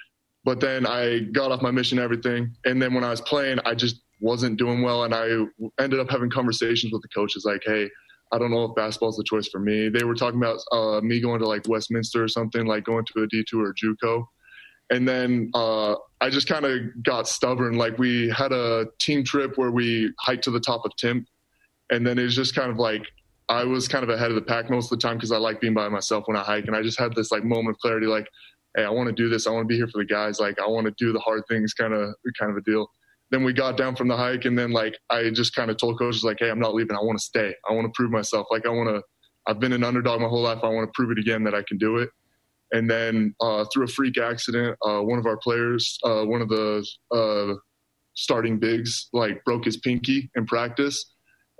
But then I got off my mission, everything, and then when I was playing, I just wasn't doing well, and I ended up having conversations with the coaches like, hey. I don't know if basketball's the choice for me. They were talking about uh, me going to like Westminster or something, like going to a D2 or JUCO and then uh, I just kind of got stubborn. Like we had a team trip where we hiked to the top of Timp, and then it was just kind of like I was kind of ahead of the pack most of the time because I like being by myself when I hike, and I just had this like moment of clarity, like, hey, I want to do this. I want to be here for the guys. Like I want to do the hard things, kind of kind of a deal. Then we got down from the hike, and then like I just kind of told coaches like, hey, I'm not leaving. I want to stay. I want to prove myself. Like I want to. I've been an underdog my whole life. I want to prove it again that I can do it and then uh, through a freak accident, uh, one of our players, uh, one of the uh, starting bigs, like broke his pinky in practice.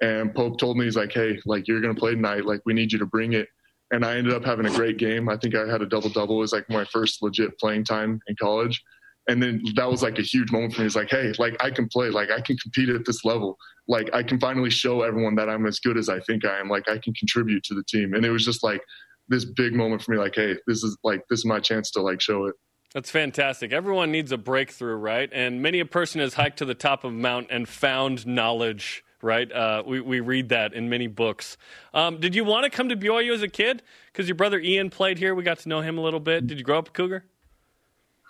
And Pope told me he's like, "Hey, like you're gonna play tonight. Like we need you to bring it." And I ended up having a great game. I think I had a double double. It was like my first legit playing time in college. And then that was like a huge moment for me. It's like, hey, like I can play, like I can compete at this level. Like I can finally show everyone that I'm as good as I think I am. Like I can contribute to the team. And it was just like this big moment for me like hey this is like this is my chance to like show it That's fantastic. Everyone needs a breakthrough, right? And many a person has hiked to the top of a mountain and found knowledge, right? Uh, we, we read that in many books. Um, did you want to come to BYU as a kid? Because your brother Ian played here. We got to know him a little bit. Did you grow up a Cougar?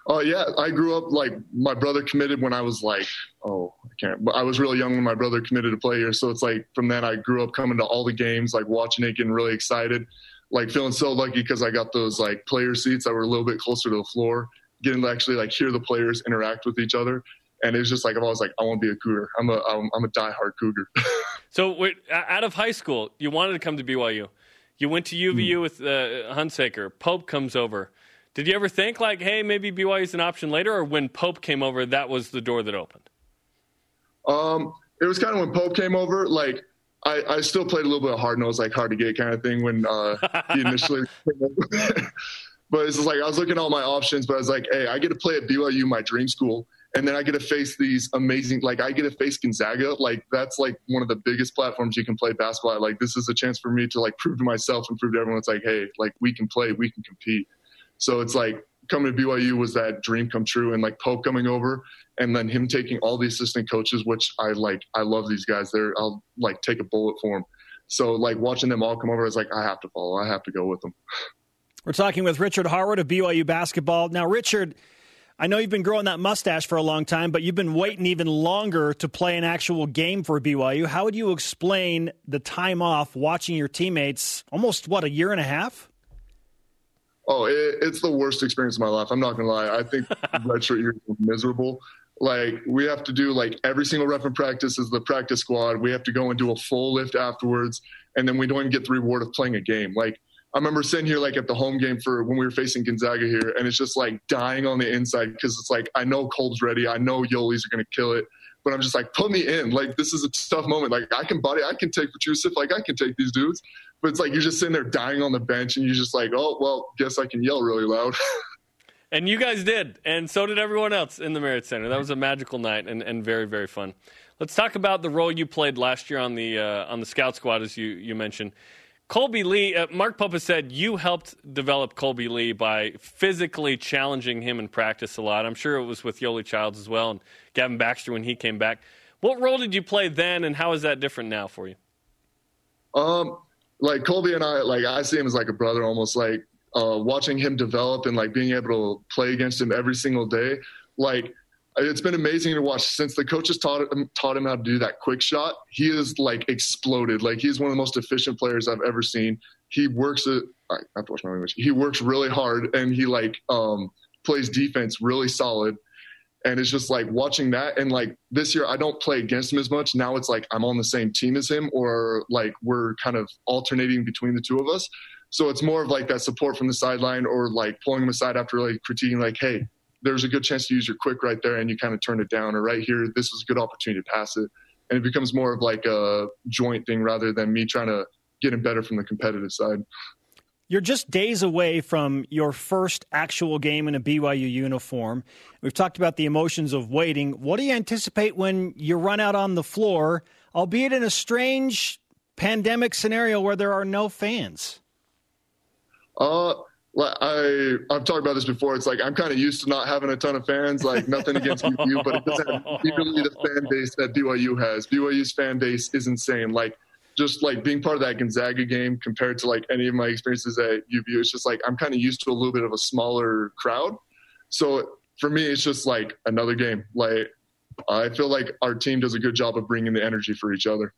oh yeah i grew up like my brother committed when i was like oh i can't but i was really young when my brother committed to play here so it's like from then i grew up coming to all the games like watching it getting really excited like feeling so lucky because i got those like player seats that were a little bit closer to the floor getting to actually like hear the players interact with each other and it was just like i was like i want to be a cougar i'm a i'm, I'm a diehard cougar So, wait, out of high school, you wanted to come to BYU. You went to UVU with uh, Hunsaker. Pope comes over. Did you ever think, like, hey, maybe BYU is an option later? Or when Pope came over, that was the door that opened? Um, it was kind of when Pope came over, like I, I still played a little bit of hard nose, like hard to get kind of thing when uh, he initially came over. but it's just like I was looking at all my options, but I was like, hey, I get to play at BYU, my dream school, and then I get to face these amazing, like I get to face Gonzaga, like that's like one of the biggest platforms you can play basketball. at. Like this is a chance for me to like prove to myself and prove to everyone, it's like, hey, like we can play, we can compete. So it's like coming to BYU was that dream come true, and like Pope coming over, and then him taking all the assistant coaches, which I like. I love these guys. They're I'll like take a bullet for them. So like watching them all come over, I was like, I have to follow. I have to go with them. We're talking with Richard Harward of BYU basketball. Now, Richard, I know you've been growing that mustache for a long time, but you've been waiting even longer to play an actual game for BYU. How would you explain the time off watching your teammates almost, what, a year and a half? Oh, it, it's the worst experience of my life. I'm not gonna lie. I think redshirt year is miserable. Like we have to do like every single rep in practice is the practice squad. We have to go and do a full lift afterwards, and then we don't even get the reward of playing a game. Like I remember sitting here like at the home game for when we were facing Gonzaga here, and it's just like dying on the inside because it's like I know Kolb's ready, I know Yoeli's are gonna kill it, but I'm just like put me in. Like this is a tough moment. Like I can body, I can take Petrusev, like I can take these dudes, but it's like you're just sitting there dying on the bench, and you're just like, oh well, guess I can yell really loud. And you guys did, and so did everyone else in the Marriott Center. That was a magical night and, and very, very fun. Let's talk about the role you played last year on the uh, on the scout squad, as you, you mentioned. Kolby Lee, uh, Mark Pope has said you helped develop Kolby Lee by physically challenging him in practice a lot. I'm sure it was with Yoeli Childs as well and Gavin Baxter when he came back. What role did you play then, and how is that different now for you? Um, like Kolby and I, like I see him as like a brother, almost like uh, watching him develop and like being able to play against him every single day. Like it's been amazing to watch since the coaches taught him, taught him how to do that quick shot. He is like exploded. Like he's one of the most efficient players I've ever seen. He works it. I have to watch my language. He works really hard and he like um, plays defense really solid. And it's just like watching that. And like this year, I don't play against him as much. Now it's like I'm on the same team as him, or like we're kind of alternating between the two of us. So it's more of like that support from the sideline or like pulling him aside after like critiquing, like, hey, there's a good chance to use your quick right there and you kind of turn it down, or right here, this is a good opportunity to pass it. And it becomes more of like a joint thing rather than me trying to get him better from the competitive side. You're just days away from your first actual game in a BYU uniform. We've talked about the emotions of waiting. What do you anticipate when you run out on the floor, albeit in a strange pandemic scenario where there are no fans? Uh, I I've talked about this before. It's like I'm kind of used to not having a ton of fans. Like nothing against BYU, but it doesn't have nearly the fan base that BYU has. BYU's fan base is insane. Like just like being part of that Gonzaga game compared to like any of my experiences at UVU, it's just like I'm kind of used to a little bit of a smaller crowd. So for me, it's just like another game. Like I feel like our team does a good job of bringing the energy for each other.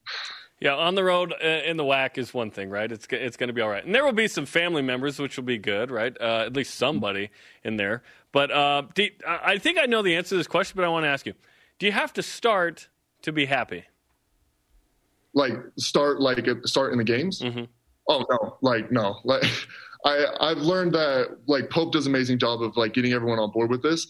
Yeah, on the road uh, in the WAC is one thing, right? It's it's going to be all right, and there will be some family members, which will be good, right? Uh, at least somebody in there. But uh, you, I think I know the answer to this question, but I want to ask you: Do you have to start to be happy? Like start, like start in the games? Mm-hmm. Oh no, like no, like I I've learned that like Pope does an amazing job of like getting everyone on board with this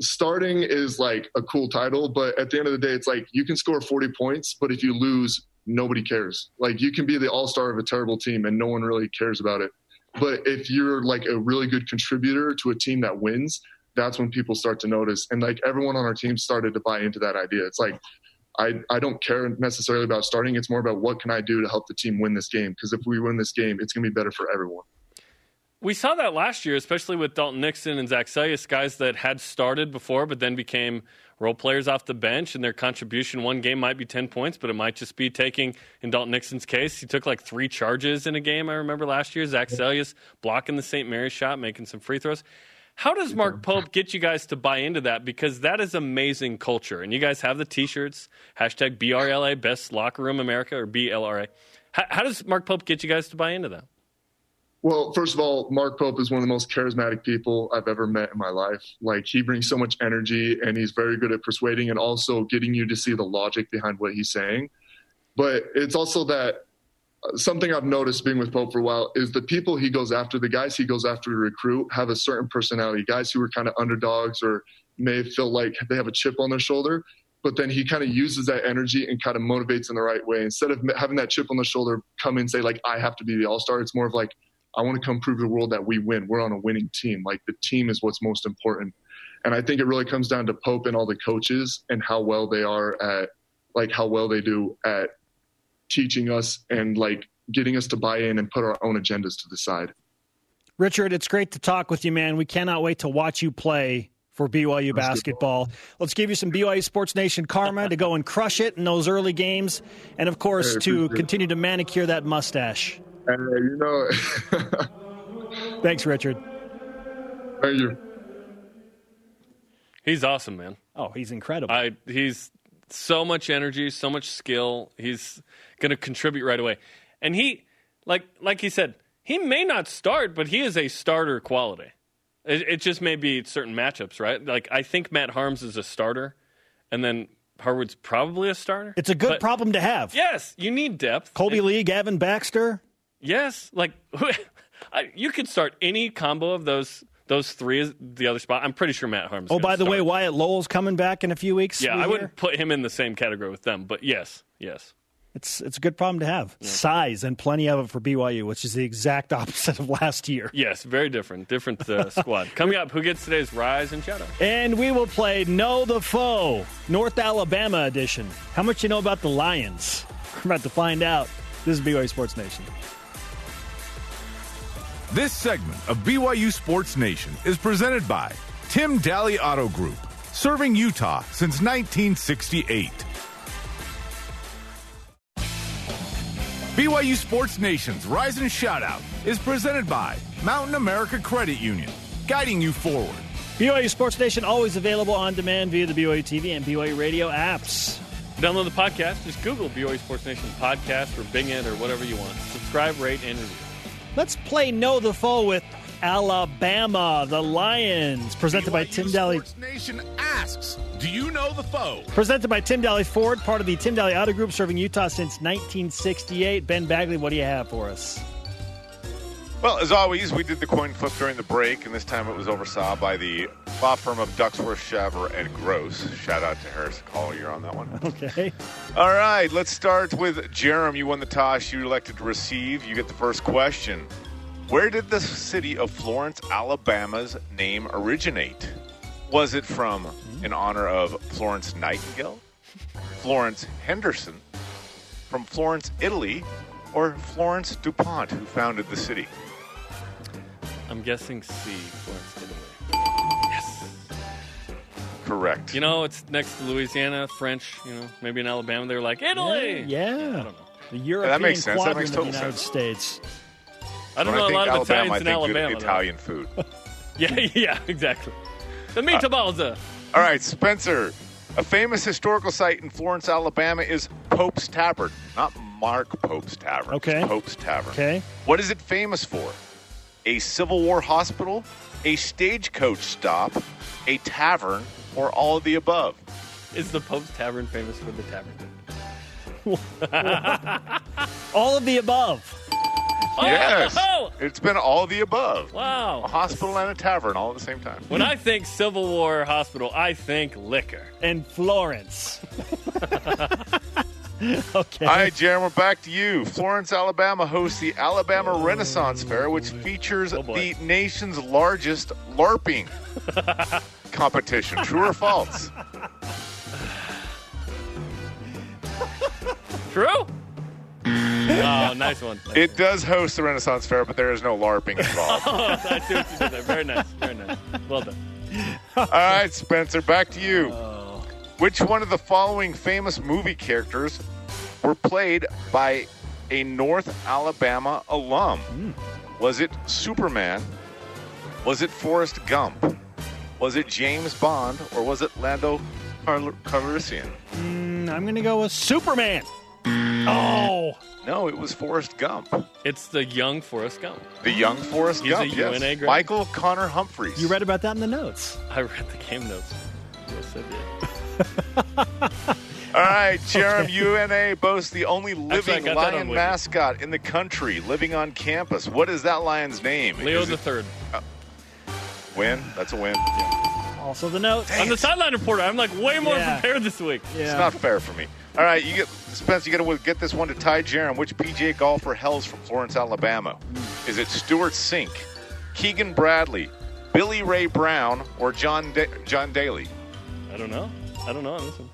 starting is like a cool title, but at the end of the day, it's like you can score 40 points, but if you lose, nobody cares. Like you can be the all star of a terrible team and no one really cares about it. But if you're like a really good contributor to a team that wins, that's when people start to notice. And like everyone on our team started to buy into that idea. It's like, I, I don't care necessarily about starting. It's more about what can I do to help the team win this game? Because if we win this game, it's going to be better for everyone. We saw that last year, especially with Dalton Nixon and Zach Seljaas, guys that had started before but then became role players off the bench, and their contribution one game might be 10 points, but it might just be taking, in Dalton Nixon's case, he took like three charges in a game, I remember last year. Zach Seljaas blocking the St. Mary's shot, making some free throws. How does Mark Pope get you guys to buy into that? Because that is amazing culture. And you guys have the t shirts, hashtag BRLA, best locker room America, or BLRA. How, how does Mark Pope get you guys to buy into that? Well, first of all, Mark Pope is one of the most charismatic people I've ever met in my life. Like he brings so much energy and he's very good at persuading and also getting you to see the logic behind what he's saying. But it's also that uh, something I've noticed being with Pope for a while is the people he goes after, the guys he goes after to recruit have a certain personality, guys who are kind of underdogs or may feel like they have a chip on their shoulder. But then he kind of uses that energy and kind of motivates in the right way. Instead of having that chip on the shoulder come and say, like, I have to be the all star, it's more of like, I want to come prove to the world that we win. We're on a winning team. Like the team is what's most important. And I think it really comes down to Pope and all the coaches and how well they are at like how well they do at teaching us and like getting us to buy in and put our own agendas to the side. Richard, it's great to talk with you, man. We cannot wait to watch you play for BYU basketball. Let's give you some BYU Sports Nation karma to go and crush it in those early games, and of course hey, to continue to manicure that mustache. Hey, you know Thanks, Richard. Thank you. He's awesome, man. Oh, he's incredible. I he's so much energy, so much skill. He's going to contribute right away. And he like like he said, he may not start, but he is a starter quality. It, it just may be certain matchups, right? Like I think Matt Haarms is a starter, and then Harward's probably a starter. It's a good but, problem to have. Yes, you need depth. Kolby and, Lee, Gavin Baxter. Yes, like you could start any combo of those those three is the other spot. I'm pretty sure Matt Haarms. Oh, by the start. way, Wyatt Lowell's coming back in a few weeks. Yeah, I wouldn't put him in the same category with them, but yes, yes. It's it's a good problem to have. Size and plenty of it for BYU, which is the exact opposite of last year. Yes, very different. Different uh, squad. Coming up, who gets today's rise and shadow? And we will play Know the Foe, North Alabama edition. How much you know about the Lions? We're about to find out. This is BYU Sports Nation. This segment of BYU Sports Nation is presented by Tim Dahle Auto Group, serving Utah since 1968. BYU Sports Nation's Rise and Shoutout is presented by Mountain America Credit Union, guiding you forward. BYU Sports Nation always available on demand via the BYU TV and BYU radio apps. Download the podcast. Just Google BYU Sports Nation podcast or Bing it or whatever you want. Subscribe, rate, and review. Let's play Know the Foe with Alabama, the Lions, presented by Tim Dahle. Sports Nation asks, do you know the foe? Presented by Tim Dahle Ford, part of the Tim Dahle Auto Group, serving Utah since 1968. Ben Bagley, what do you have for us? Well, as always, we did the coin flip during the break, and this time it was oversaw by the law firm of Ducksworth, Shaver, and Gross. Shout out to Harrison Collier on that one. Okay. All right, let's start with Jerem. You won the toss. You elected to receive. You get the first question. Where did the city of Florence, Alabama's name originate? Was it from hmm? in honor of Florence Nightingale, Florence Henderson, from Florence, Italy, or Florence DuPont, who founded the city? I'm guessing C, Florence, Italy. Yes. Correct. You know, it's next to Louisiana, French, you know, maybe in Alabama they're like, Italy! Yeah. I don't know. The European makes sense. That quadrant makes of the United sense. States. I don't When know I a lot of Alabama, Italians in I think good Alabama. though. Italian food. Yeah, yeah, exactly. The meatballs. Uh, All right, Spencer. A famous historical site in Florence, Alabama is Pope's Tavern. Not Mark Pope's Tavern. Okay. Pope's Tavern. Okay. What is it famous for? A Civil War hospital, a stagecoach stop, a tavern, or all of the above? is the Pope's Tavern famous for the tavern? All of the above. Oh! yes. Oh! It's been all of the above. Wow. A hospital and a tavern all at the same time. When I think Civil War hospital, I think liquor. And Florence. okay. All right, Jeremy, we're back to you. Florence, Alabama hosts the Alabama Renaissance Fair, which oh, features Oh, the nation's largest LARPing competition. True or false? True? oh, nice one. It does host the Renaissance Fair, but there is no LARPing involved. Oh, I see what you did there. Very nice. Very nice. Well done. All right, Spencer, back to you. Oh. Which one of the following famous movie characters were played by a North Alabama alum? Was it Superman? Was it Forrest Gump? Was it James Bond? Or was it Lando Cal- Calrissian? Mm, I'm going to go with Superman. Oh. No, it was Forrest Gump. It's the young Forrest Gump. The young Forrest He's a Gump. yes. UNA grad? Michael Connor Humphreys. You read about that in the notes. I read the game notes. Yes, I did. All right, Jerem, UNA boasts the only living got that on lion mascot in the country living on campus. What is that lion's name? Leo Is the it third. Uh, win? That's a win. Also the notes. I'm the sideline reporter. I'm like way more Yeah. prepared this week. Yeah. It's not fair for me. All right, you get Spence. You got to get this one to tie Jerem. Which PGA golfer hails from Florence, Alabama? Is it Stewart Cink, Keegan Bradley, Billy Ray Brown, or John da- John Daly? I don't know. I don't know on this one.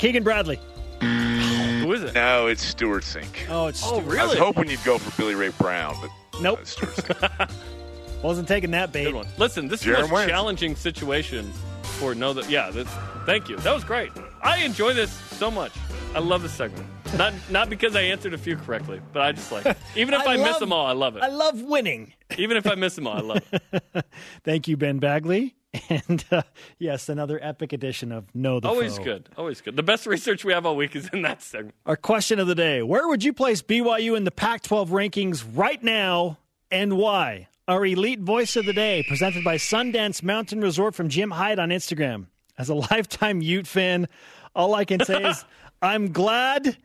Keegan Bradley. Who is it? No, it's Stewart Cink. Oh, it's Oh, Stewart. I was hoping you'd go for Billy Ray Brown, but Nope. uh, Stewart Cink. Wasn't taking that bait. Good one. Listen, this is Jaron the most wins. challenging situation for no that yeah, this thank you. That was great. I enjoy this so much. I love this segment. Not not because I answered a few correctly, but I just like even if I, miss love- them all, I love it. I love winning. even if I miss them all, I love it. Thank you, Ben Bagley. And uh, yes, another epic edition of Know the Always Foe. good. Always good. The best research we have all week is in that segment. Our question of the day Where would you place BYU in the Pac 12 rankings right now and why? Our elite voice of the day, presented by Sundance Mountain Resort from Jim Hyde on Instagram. As a lifetime Ute fan, all I can say is I'm glad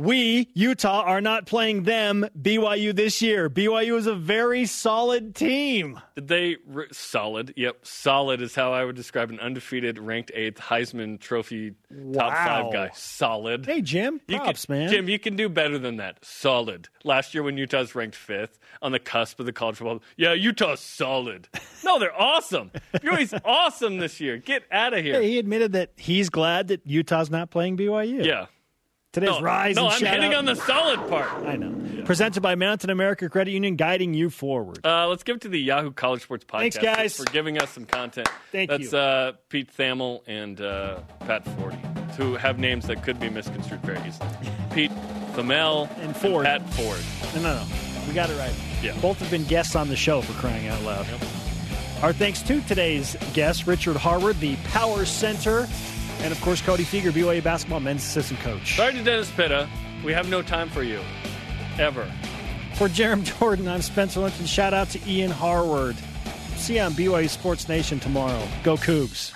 We, Utah, are not playing them, BYU, this year. BYU is a very solid team. Did they re- solid? Yep, solid is how I would describe an undefeated, ranked eighth Heisman Trophy top five guy. Solid. Hey, Jim. You Props, can, man. Jim, you can do better than that. Solid. Last year when Utah's ranked fifth on the cusp of the college football, yeah, Utah's solid. No, they're awesome. BYU's awesome this year. Get out of here. Hey, he admitted that he's glad that Utah's not playing BYU. yeah. Today's No, rise no and I'm hitting out- on the solid part. I know. Presented by Mountain America Credit Union, guiding you forward. Uh, let's give it to the Yahoo College Sports Podcast Thanks, guys. for giving us some content. Thank That's you. uh, Pete Thamel and uh, Pat Forde, who have names that could be misconstrued very easily. Pete Thamel And Ford. Pat Ford. No, no, no. We got it right. Yeah. Both have been guests on the show for crying out loud. Yep. Our thanks to today's guest, Richard Harward, the Power Center, and of course, Cody Fueger, BYU basketball men's assistant coach. Sorry to Dennis Pitta. We have no time for you. Ever. For Jerem Jordan, I'm Spencer Linton. Shout out to Ian Harward. See you on BYU Sports Nation tomorrow. Go Cougs.